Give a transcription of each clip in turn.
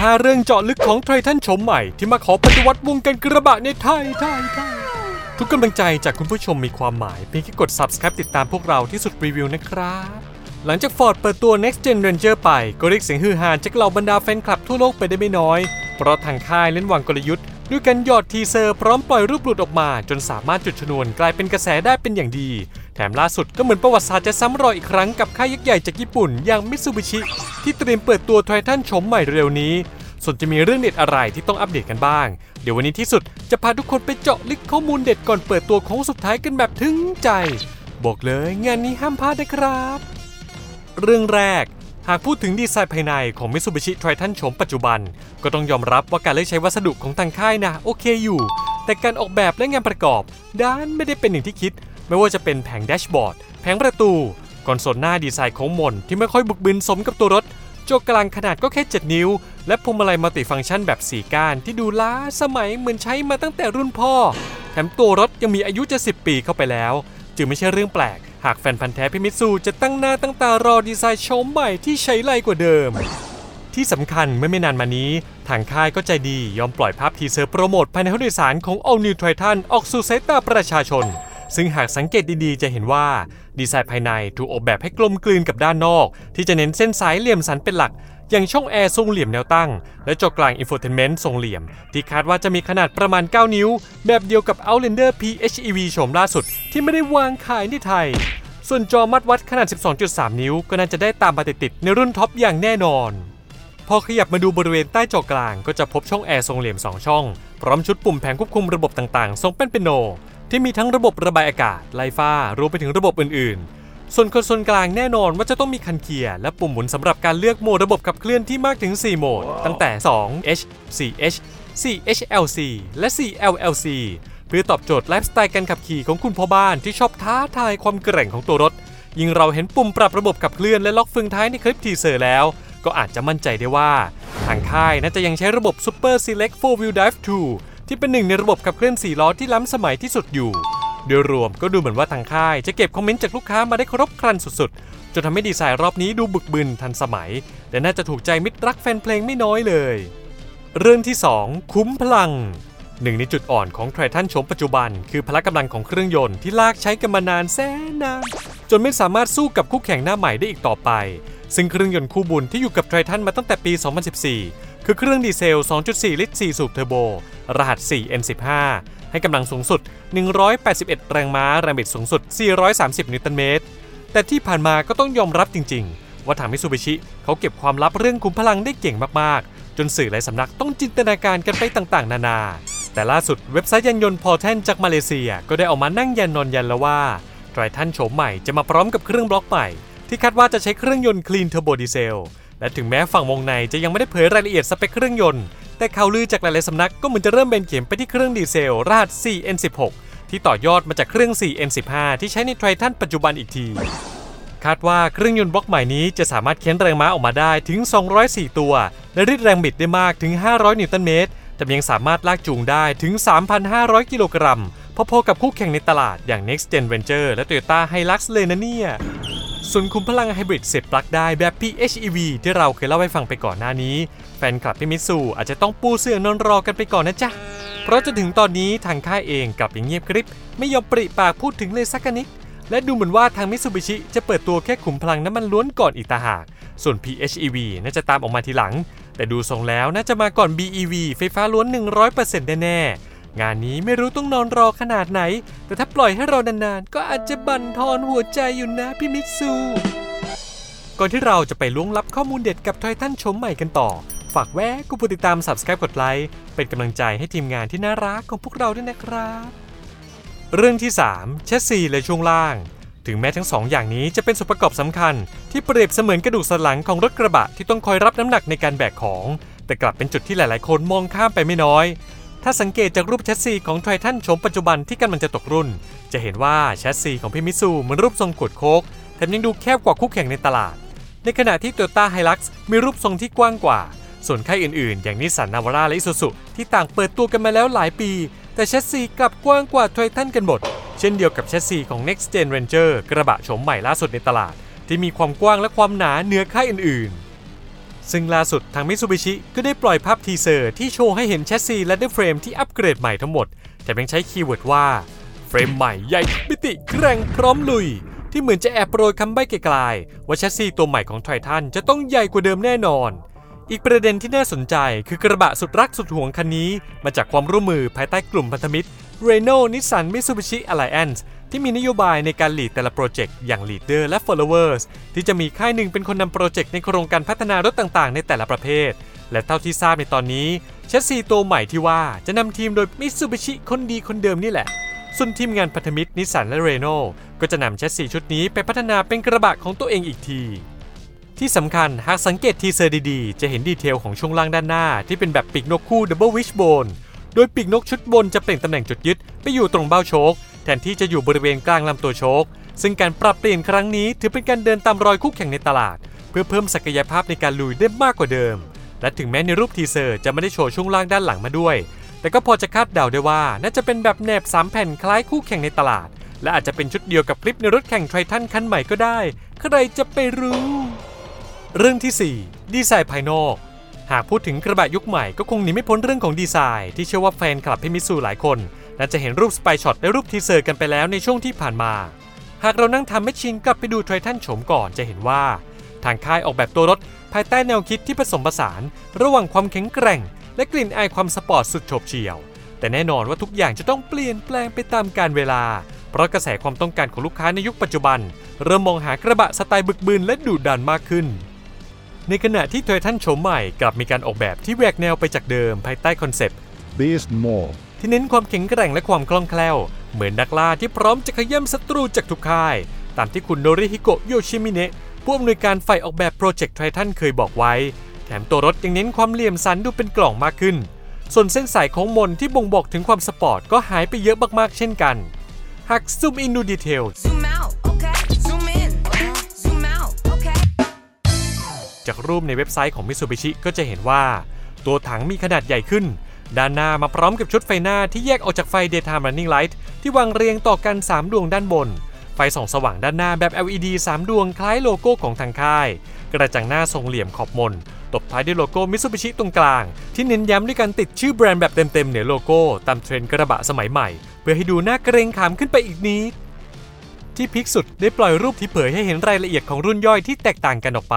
5 เรื่องเจาะลึกของ Triton โฉมใหม่ ที่มาขอปฏิวัติวงการกระบะในไทยไทยไทยทุกกำลังใจจากคุณผู้ชมมีความหมาย เพียงแค่กด subscribe ติดตามพวกเราที่สุดรีวิวนะครับ หลังจาก Ford เปิดตัว Next Gen Ranger ไป ก็เรียกเสียงฮือฮาจากเหล่าบรรดาแฟนคลับทั่วโลกไปได้ไม่น้อย เพราะทางค่ายเล่นวางกลยุทธ์ด้วยการหยอด teaser พร้อมปล่อยรูปหลุดออกมา จนสามารถจุดชนวนกลายเป็นกระแสได้เป็นอย่างดี แถมล่าสุดก็เหมือนประวัติศาสตร์จะซ้ำรอยอีกครั้งกับค่ายยักษ์ใหญ่จากญี่ปุ่น อย่างมิตซูบิชิ ที่เตรียมเปิดตัวไททันชมใหม่เร็วนี้ ส่วนจะมีเรื่องเด็ดอะไรที่ต้องอัปเดตกันบ้าง เดี๋ยววันนี้ที่สุดจะพาทุกคนไปเจาะลึกข้อมูลเด็ดก่อนเปิดตัวโค้งสุดท้ายกันแบบถึงใจ บอกเลยงานนี้ห้ามพลาดนะครับ เรื่องแรกหากพูดถึงดีไซน์ภายในของ Mitsubishi Triton โฉมปัจจุบัน ก็ต้องยอมรับว่าการเลือกใช้วัสดุของทางค่ายนะโอเคอยู่ แต่การออกแบบและงานประกอบด้านไม่ได้เป็นอย่างที่คิด ไม่ว่าจะเป็นแผงแดชบอร์ด แผงประตู คอนโซลหน้าดีไซน์โค้งมนที่ไม่ค่อยบึกบึนสมกับตัวรถจอกลางขนาดก็แค่ 7 นิ้ว และพวงมาลัย multifunction แบบ 4 ก้านที่ดูล้าสมัยเหมือนใช้มาตั้งแต่รุ่นพ่อ แถมตัวรถยังมีอายุจะ 10 ปีเข้าไปแล้ว จึงไม่ใช่เรื่องแปลก หากแฟนพันธุ์แท้พี่มิตซูจะตั้งหน้าตั้งตารอดีไซน์โฉมใหม่ที่ไฉไลกว่าเดิมที่สำคัญเมื่อไม่นานมานี้ ทางค่ายก็ใจดียอมปล่อยภาพ teaser โปรโมทภายในห้องโดยสารของ All New Triton ออกสู่สายตาประชาชน ซึ่งหากสังเกตดีๆ จะเห็นว่าดีไซน์ภายในถูกออกแบบให้กลมกลืนกับด้านนอก ที่จะเน้นเส้นสายเหลี่ยมสันเป็นหลัก อย่างช่องแอร์ทรงเหลี่ยมแนวตั้ง และจอกลาง infotainment ทรงเหลี่ยม ที่คาดว่าจะมีขนาดประมาณ 9 นิ้ว แบบเดียวกับ Outlander PHEV โฉมล่าสุด ที่ไม่ได้วางขายในไทย ส่วนจอมาตรวัดขนาด 12.3 นิ้ว ก็น่าจะได้ตามมาติดๆในรุ่นท็อปอย่างแน่นอนพอขยับมาดูบริเวณใต้จอกลางก็จะพบช่องแอร์ทรงเหลี่ยม 2 ช่อง พร้อมชุดปุ่มแผงควบคุมระบบต่างๆ ทรงแป้นเปียโน ที่มีทั้งระบบระบายอากาศไล่ฝ้ารวมไปถึงระบบอื่นๆ ส่วนคอนโซลกลางแน่นอนว่าจะต้องมีคันเกียร์และปุ่มหมุนสำหรับการเลือกโหมดระบบขับเคลื่อนที่มากถึง 4 โหมด ตั้งแต่ 2H 4H 4HLC และ 4LLC เพื่อตอบโจทย์ไลฟ์สไตล์การขับขี่ของคุณพ่อบ้านที่ชอบท้าทายความแกร่งของตัวรถ ยิ่งเราเห็นปุ่มปรับระบบขับเคลื่อนและล็อกเฟืองท้ายในคลิป teaser แล้ว ก็อาจจะมั่นใจได้ว่า ทางค่ายน่าจะยังใช้ระบบ Super Select 4 Wheel Drive 2 ที่เป็นหนึ่งในระบบขับเคลื่อน4ล้อที่ล้ำสมัยที่สุดอยู่ โดยรวมก็ดูเหมือนว่าทางค่าย จะเก็บคอมเมนต์จากลูกค้ามาได้ครบครันสุดๆ จนทำให้ดีไซน์รอบนี้ดูบึกบึนทันสมัย และน่าจะถูกใจมิตรรักแฟนเพลงไม่น้อยเลย เรื่องที่ 2 คุ้มพลังหนึ่งในจุดอ่อนของไททันโฉมปัจจุบัน คือพละกำลังของเครื่องยนต์ที่ลากใช้กันมานานแสนานจนไม่สามารถสู้กับคู่แข่งหน้าใหม่ได้อีกต่อไป ซึ่งเครื่องยนต์คู่บุญที่อยู่กับ Triton มาตั้งแต่ปี 2014 คือเครื่องดีเซล 2.4 ลิตร 4 สูบเทอร์โบ รหัส 4N15 ให้กำลังสูงสุด 181 แรงม้า แรงบิดสูงสุด 430 นิวตันเมตร แต่ที่ผ่านมาก็ต้องยอมรับจริง ๆ ว่าทางมิตซูบิชิเขาเก็บความลับเรื่องขุมพลังได้เก่งมาก ๆ จนสื่อหลายสำนักต้องจินตนาการกันไปต่าง ๆ นานา แต่ล่าสุดเว็บไซต์ยานยนต์ Paul Tan จากมาเลเซีย ก็ได้ออกมานั่งยันนอนยันแล้วว่า Triton โฉมใหม่จะมาพร้อมกับเครื่องบล็อกใหม่ที่คาดว่าจะใช้เครื่องยนต์ clean turbo diesel และถึงแม้ฝั่งวงในจะยังไม่ได้เผยรายละเอียดสเปคเครื่องยนต์ แต่ข่าวลือจากหลายๆสำนักก็เหมือนจะเริ่มเบนเข็มไปที่เครื่องดีเซลรหัส 4N16 ที่ต่อยอดมาจากเครื่อง 4N15 ที่ใช้ใน Triton ปัจจุบันอีกที คาดว่าเครื่องยนต์บล็อกใหม่นี้จะสามารถเค้นแรงม้าออกมาได้ถึง 204 ตัว และริดแรงบิดได้มากถึง 500 นิวตันเมตรแต่ยังสามารถลากจูงได้ถึง 3,500 กิโลกรัม พอๆกับคู่แข่งในตลาดอย่าง Next Gen Venture และ Toyota Hilux เลยนะเนี่ยส่วนคุมพลังไฮบริดเสียบปลั๊กได้แบบ PHEV ที่เราเคยเล่าให้ฟังไปก่อนหน้านี้ แฟนคลับพี่มิตซูอาจจะต้องปูเสื่อนอนรอกันไปก่อนนะจ๊ะ เพราะจนถึงตอนนี้ทางค่ายเองกลับยังเงียบกริบ ไม่ยอมปริปากพูดถึงเลยสักนิด และดูเหมือนว่าทางมิตซูบิชิจะเปิดตัวแค่ขุมพลังน้ำมันล้วนก่อนอีกต่างหาก ส่วน PHEV น่าจะตามออกมาทีหลัง แต่ดูทรงแล้วน่าจะมาก่อน BEV ไฟฟ้าล้วน 100%แน่ๆ งานนี้ไม่รู้ต้องนอนรอขนาดไหน แต่ถ้าปล่อยให้รอนานๆ ก็อาจจะบั่นทอนหัวใจอยู่นะพี่มิตซู ก่อนที่เราจะไปล้วงลับข้อมูลเด็ดกับไททันชมใหม่กันต่อ ฝากแวะกดติดตาม Subscribe กดไลค์ เป็นกำลังใจให้ทีมงานที่น่ารักของพวกเราด้วยนะครับ เรื่องที่3แชสซีและช่วงล่าง ถึงแม้ทั้งสองอย่างนี้จะเป็นส่วนประกอบสำคัญ ที่เปรียบเสมือนกระดูกสันหลังของรถกระบะที่ต้องคอยรับน้ำหนักในการแบกของ แต่กลับเป็นจุดที่หลาย ๆ คนมองข้ามไปไม่น้อย ถ้าสังเกตจากรูปแชสซีของ Triton โฉมปัจจุบันที่กำลังจะตกรุ่น จะเห็นว่าแชสซีของพี่มิตซูเหมือนรูปทรงขวดโค้กแถมยังดูแคบกว่าคู่แข่งในตลาด ในขณะที่ Toyota Hilux มีรูปทรงที่กว้างกว่า ส่วนค่ายอื่นๆ อย่างนิสสันนาวาร่าและอิซูซุที่ต่างเปิดตัวกันมาแล้วหลายปี แต่แชสซีกลับกว้างกว่า Triton กันหมด เช่นเดียวกับแชสซีของ Next Gen Ranger กระบะโฉมใหม่ล่าสุดในตลาด ที่มีความกว้างและความหนาเหนือค่ายอื่นๆ ซึ่งล่าสุดทางมิ t ูบิชิก็ได้ปล่อยภาพ teaser ที่โชว์ให้เห็นแชสซี ladder frame ที่อัปเกรดใหม่ทั้งหมด แต่ยังใช้ keyword ว่า เฟรมใหม่ใหญ่มิติแกร่งพร้อมลุย ที่เหมือนจะแอบโปรยคำใบ้กลายๆว่าแชสซีตัวใหม่ของ Triton จะต้องใหญ่กว่าเดิมแน่นอน อีกประเด็นที่น่าสนใจคือกระบะสุดรักสุดห่วงคันนี้ มาจากความร่วมมือภายใต้กลุ่มพันธมิตร Renault Nissan Mitsubishi Alliance ที่มีนโยบายในการ lead แต่ละโปรเจกต์อย่าง Leader และ Followers ที่จะมีค่ายหนึ่งเป็นคนนำโปรเจกต์ในโครงการพัฒนารถต่างๆ ในแต่ละประเภท และเท่าที่ทราบในตอนนี้แชสซีตัวใหม่ที่ว่าจะนำทีมโดย Mitsubishi คนดีคนเดิมนี่แหละ ส่วนทีมงานพันธมิตรนิสสันและเรโน่ก็จะนำแชสซีชุดนี้ไปพัฒนาเป็นกระบะของตัวเองอีกที ที่สำคัญหากสังเกต teaser ดีๆ จะเห็น detail ของช่วงล่างด้านหน้าที่เป็นแบบปีกนกคู่ Double Wishbone โดยปีกนกชุดบนจะเปลี่ยนตำแหน่งจุดยึดไปอยู่ตรงเบ้าโช้คแทนที่จะอยู่บริเวณกลางลำตัวโช้คซึ่งการปรับเปลี่ยนครั้งนี้ถือเป็นการเดินตามรอยคู่แข่งในตลาด เพื่อเพิ่มศักยภาพในการลุยได้มากกว่าเดิม และถึงแม้ในรูป teaser จะไม่ได้โชว์ช่วงล่างด้านหลังมาด้วย แต่ก็พอจะคาดเดาได้ว่าน่าจะเป็นแบบแหนบสามแผ่นคล้ายคู่แข่งในตลาด และอาจจะเป็นชุดเดียวกับคลิปในรถแข่ง Triton คันใหม่ก็ได้ ใครจะไปรู้ เรื่องที่ 4 ดีไซน์ภายนอก หากพูดถึงกระบะยุคใหม่ก็คงหนีไม่พ้นเรื่องของดีไซน์ ที่เชื่อว่าแฟนคลับพี่มิตซูหลายคนน่าจะเห็นรูป spy shot และรูป teaser กันไปแล้วในช่วงที่ผ่านมา หากเรานั่ง time machine กลับไปดู Triton โฉมก่อนจะเห็นว่า ทางค่ายออกแบบตัวรถภายใต้แนวคิดที่ผสมผสาน ระหว่างความแข็งแกร่ง และกลิ่นอายความสปอร์ตสุดโฉบเฉี่ยว แต่แน่นอนว่าทุกอย่างจะต้องเปลี่ยนแปลงไปตามกาลเวลา เพราะกระแสความต้องการของลูกค้าในยุคปัจจุบัน เริ่มมองหากระบะสไตล์บึกบึนและดุดันมากขึ้น ในขณะที่ Triton โฉมใหม่กลับมีการออกแบบที่แหวกแนวไปจากเดิมภายใต้คอนเซปต์ Beast Mode ที่เน้นความแข็งแกร่งและความคล่องแคล่ว เหมือนนักล่าที่พร้อมจะขย้ำศัตรูจากทุกค่าย ตามที่คุณโนริฮิโกะโยชิมิเนะผู้อำนวยการฝ่ายออกแบบโปรเจกต์ Triton เคยบอกไว้ แถมตัวรถยังเน้นความเหลี่ยมสันดูเป็นกล่องมากขึ้น ส่วนเส้นสายโค้งมนที่บ่งบอกถึงความสปอร์ตก็หายไปเยอะมากๆเช่นกันหาก zoom in ดู detail จากรูปในเว็บไซต์ของ Mitsubishi ก็จะเห็นว่า ตัวถังมีขนาดใหญ่ขึ้น ด้านหน้ามาพร้อมกับชุดไฟหน้าที่แยกออกจากไฟ Daytime Running Light ที่วางเรียงต่อกัน 3 ดวงด้านบน ไฟส่องสว่างด้านหน้าแบบ LED 3 ดวงคล้ายโลโก้ของทางค่าย กระจังหน้าทรงเหลี่ยมขอบมนตบท้ายด้วยโลโก้ Mitsubishi ตรงกลาง ที่เน้นย้ำด้วยการติดชื่อแบรนด์แบบเต็มๆเหนือโลโก้ตามเทรนด์กระบะสมัยใหม่ เพื่อให้ดูน่าเกรงขามขึ้นไปอีกนิดที่พิกสุดได้ปล่อยรูปที่เผยให้เห็นรายละเอียดของรุ่นย่อยที่แตกต่างกันออกไป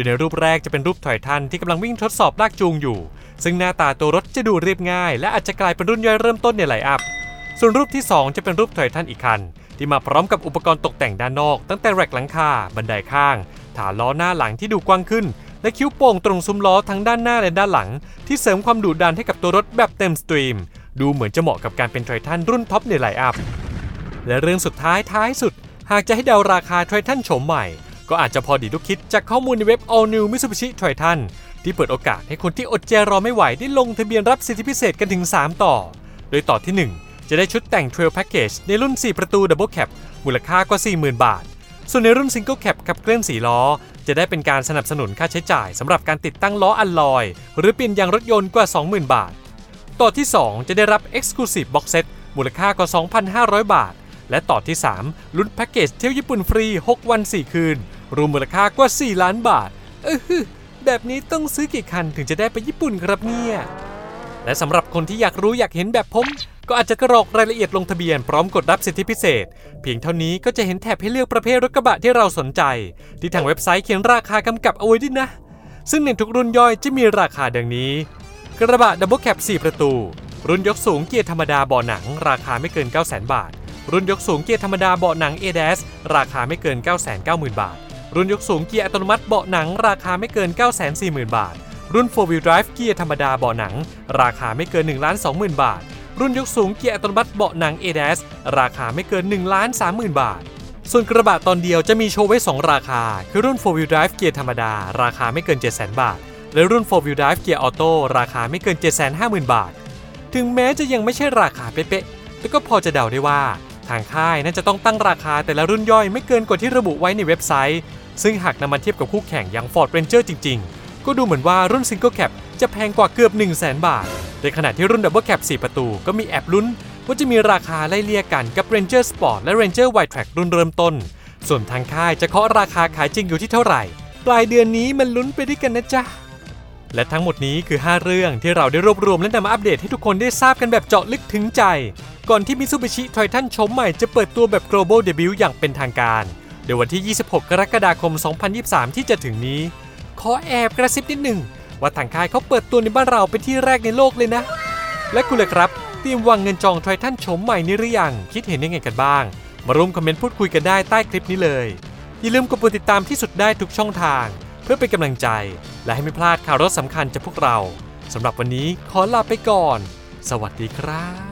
ดยในรูปแรกจะเป็นรูปถอยทันที่กำลังวิ่งทดสอบลากจูงอยู่ ซึ่งหน้าตาตัวรถจะดูเรียบง่าย และอาจจะกลายเป็นรุ่นย่อยเริ่มต้นในไลอัพ ส่วนรูปที่ 2 จะเป็นรูปถอยทันอีกคัน ที่มาพร้อมกับอุปกรณ์ตกแต่งด้านนอก ตั้งแต่ rack หลังคาบันไดข้าง ฐานล้อหน้าหลังที่ดูกว้างขึ้น และคิ้วโป่งตรงซุ้มล้อทั้งด้านหน้าและด้านหลัง ที่เสริมความดุดันให้กับตัวรถแบบเต็ม steam ดูเหมือนจะเหมาะกับการเป็น Triton รุ่น top ใน line up และเรื่องสุดท้ายท้ายสุด หากจะให้เดาราคา Triton โฉมใหม่ ก็อาจจะพอดีทุกคิดจากข้อมูลในเว็บ All New Mitsubishi Triton ที่เปิดโอกาสให้คนที่อดใจรอไม่ไหวได้ลงทะเบียนรับสิทธิพิเศษกันถึง 3 ต่อ โดยต่อที่ 1 จะได้ชุดแต่ง Trail Package ในรุ่น 4 ประตู Double Cab มูลค่ากว่า 40,000 บาท ส่วนในรุ่น Single Cab ขับเคลื่อน4ล้อ จะได้เป็นการสนับสนุนค่าใช้จ่ายสำหรับการติดตั้งล้ออัลลอย หรือเปลี่ยนยางรถยนต์กว่า 20,000 บาท ต่อที่ 2 จะได้รับ Exclusive Box Set มูลค่ากว่า 2,500 บาท และต่อที่ 3 ลุ้นแพ็กเกจเที่ยวญี่ปุ่นฟรี 6 วัน 4 คืน รวมมูลค่ากว่า 4 ล้านบาท เออแบบนี้ต้องซื้อกี่คันถึงจะได้ไปญี่ปุ่นครับเนี่ย และสำหรับคนที่อยากรู้อยากเห็นแบบผม ก็อาจจะกรอกรายละเอียดลงทะเบียนพร้อมกดรับสิทธิพิเศษ เพียงเท่านี้ก็จะเห็นแถบให้เลือกประเภทรถกระบะที่เราสนใจ ที่ทางเว็บไซต์เขียนราคากำกับเอาไว้ด้วยนะ ซึ่งในทุกรุ่นย่อยจะมีราคาดังนี้ กระบะ double cab 4ประตู รุ่นยกสูงเกียร์ธรรมดาเบาะหนัง ราคาไม่เกิน 900,000 บาทรุ่นยกสูงเกียร์ธรรมดาเบาะหนัง a d a s ราคาไม่เกิน 990,000 บาท รุ่นยกสูงเกียร์อัตโนมัติเบาะหนัง ราคาไม่เกิน 940,000 บาท รุ่น 4 wheel drive เกียร์ธรรมดาเบาะหนัง ราคาไม่เกิน 1 20,000 บาท รุ่นยกสูงเกียร์อัตโนมัติเบาะหนัง a d a s ราคาไม่เกิน 1 30,000 บาท ส่วนกระบะตอนเดียวจะมีโชว์ไว้ 2 ราคา คือรุ่น 4 wheel drive เกียร์ธรรมดา ราคาไม่เกิน 700,000 บาท และรุ่น 4 wheel drive เกียร์ออโต้ราคาไม่เกิน 750,000 บาท ถึงแม้จะยังไม่ใช่ราคาเป๊ะๆแต่ก็พอจะเดาได้ว่าทางค่ายน่าจะต้องตั้งราคาแต่ละรุ่นย่อยไม่เกินกว่าที่ระบุไว้ในเว็บไซต์ ซึ่งหากนำมาเทียบกับคู่แข่งอย่าง Ford Ranger จริง ๆ ก็ดูเหมือนว่ารุ่น Single Cab จะแพงกว่าเกือบ 1 0 0 0 0แบาท ในขณะที่รุ่น Double Cab 4 ประตูก็มีแอบลุ้น ว่าจะมีราคาไล่เลี่ยกันกับ Ranger Sport และ Ranger Wide Track รุ่นเริ่มต้น ส่วนทางค่ายจะเคาะราคาขายจริงอยู่ที่เท่าไหร่ ปลายเดือนนี้มันลุ้นไปด้วยกันนะจ๊ะและทั้งหมดนี้คือ 5 เรื่องที่เราได้รวบรวมและนำมาอัปเดตให้ทุกคนได้ทราบกันแบบเจาะลึกถึงใจ ก่อนที่ Mitsubishi Triton โฉมใหม่จะเปิดตัวแบบ global debut อย่างเป็นทางการ ในวันที่ 26 กรกฎาคม 2023 ที่จะถึงนี้ ขอแอบกระซิบนิดหนึ่งว่าทางค่ายเขาเปิดตัวในบ้านเราเป็นที่แรกในโลกเลยนะ และคุณเลยครับเตรียมวางเงินจอง Triton โฉมใหม่นี้หรือยัง คิดเห็นยังไงกันบ้าง มาร่วมคอมเมนต์พูดคุยกันได้ใต้คลิปนี้เลย อย่าลืมกดปุ่มติดตามที่สุดได้ทุกช่องทาง เพื่อเป็นกำลังใจ และให้ไม่พลาดข่าวรถสำคัญจากพวกเราสำหรับวันนี้ขอลาไปก่อน สวัสดีครับ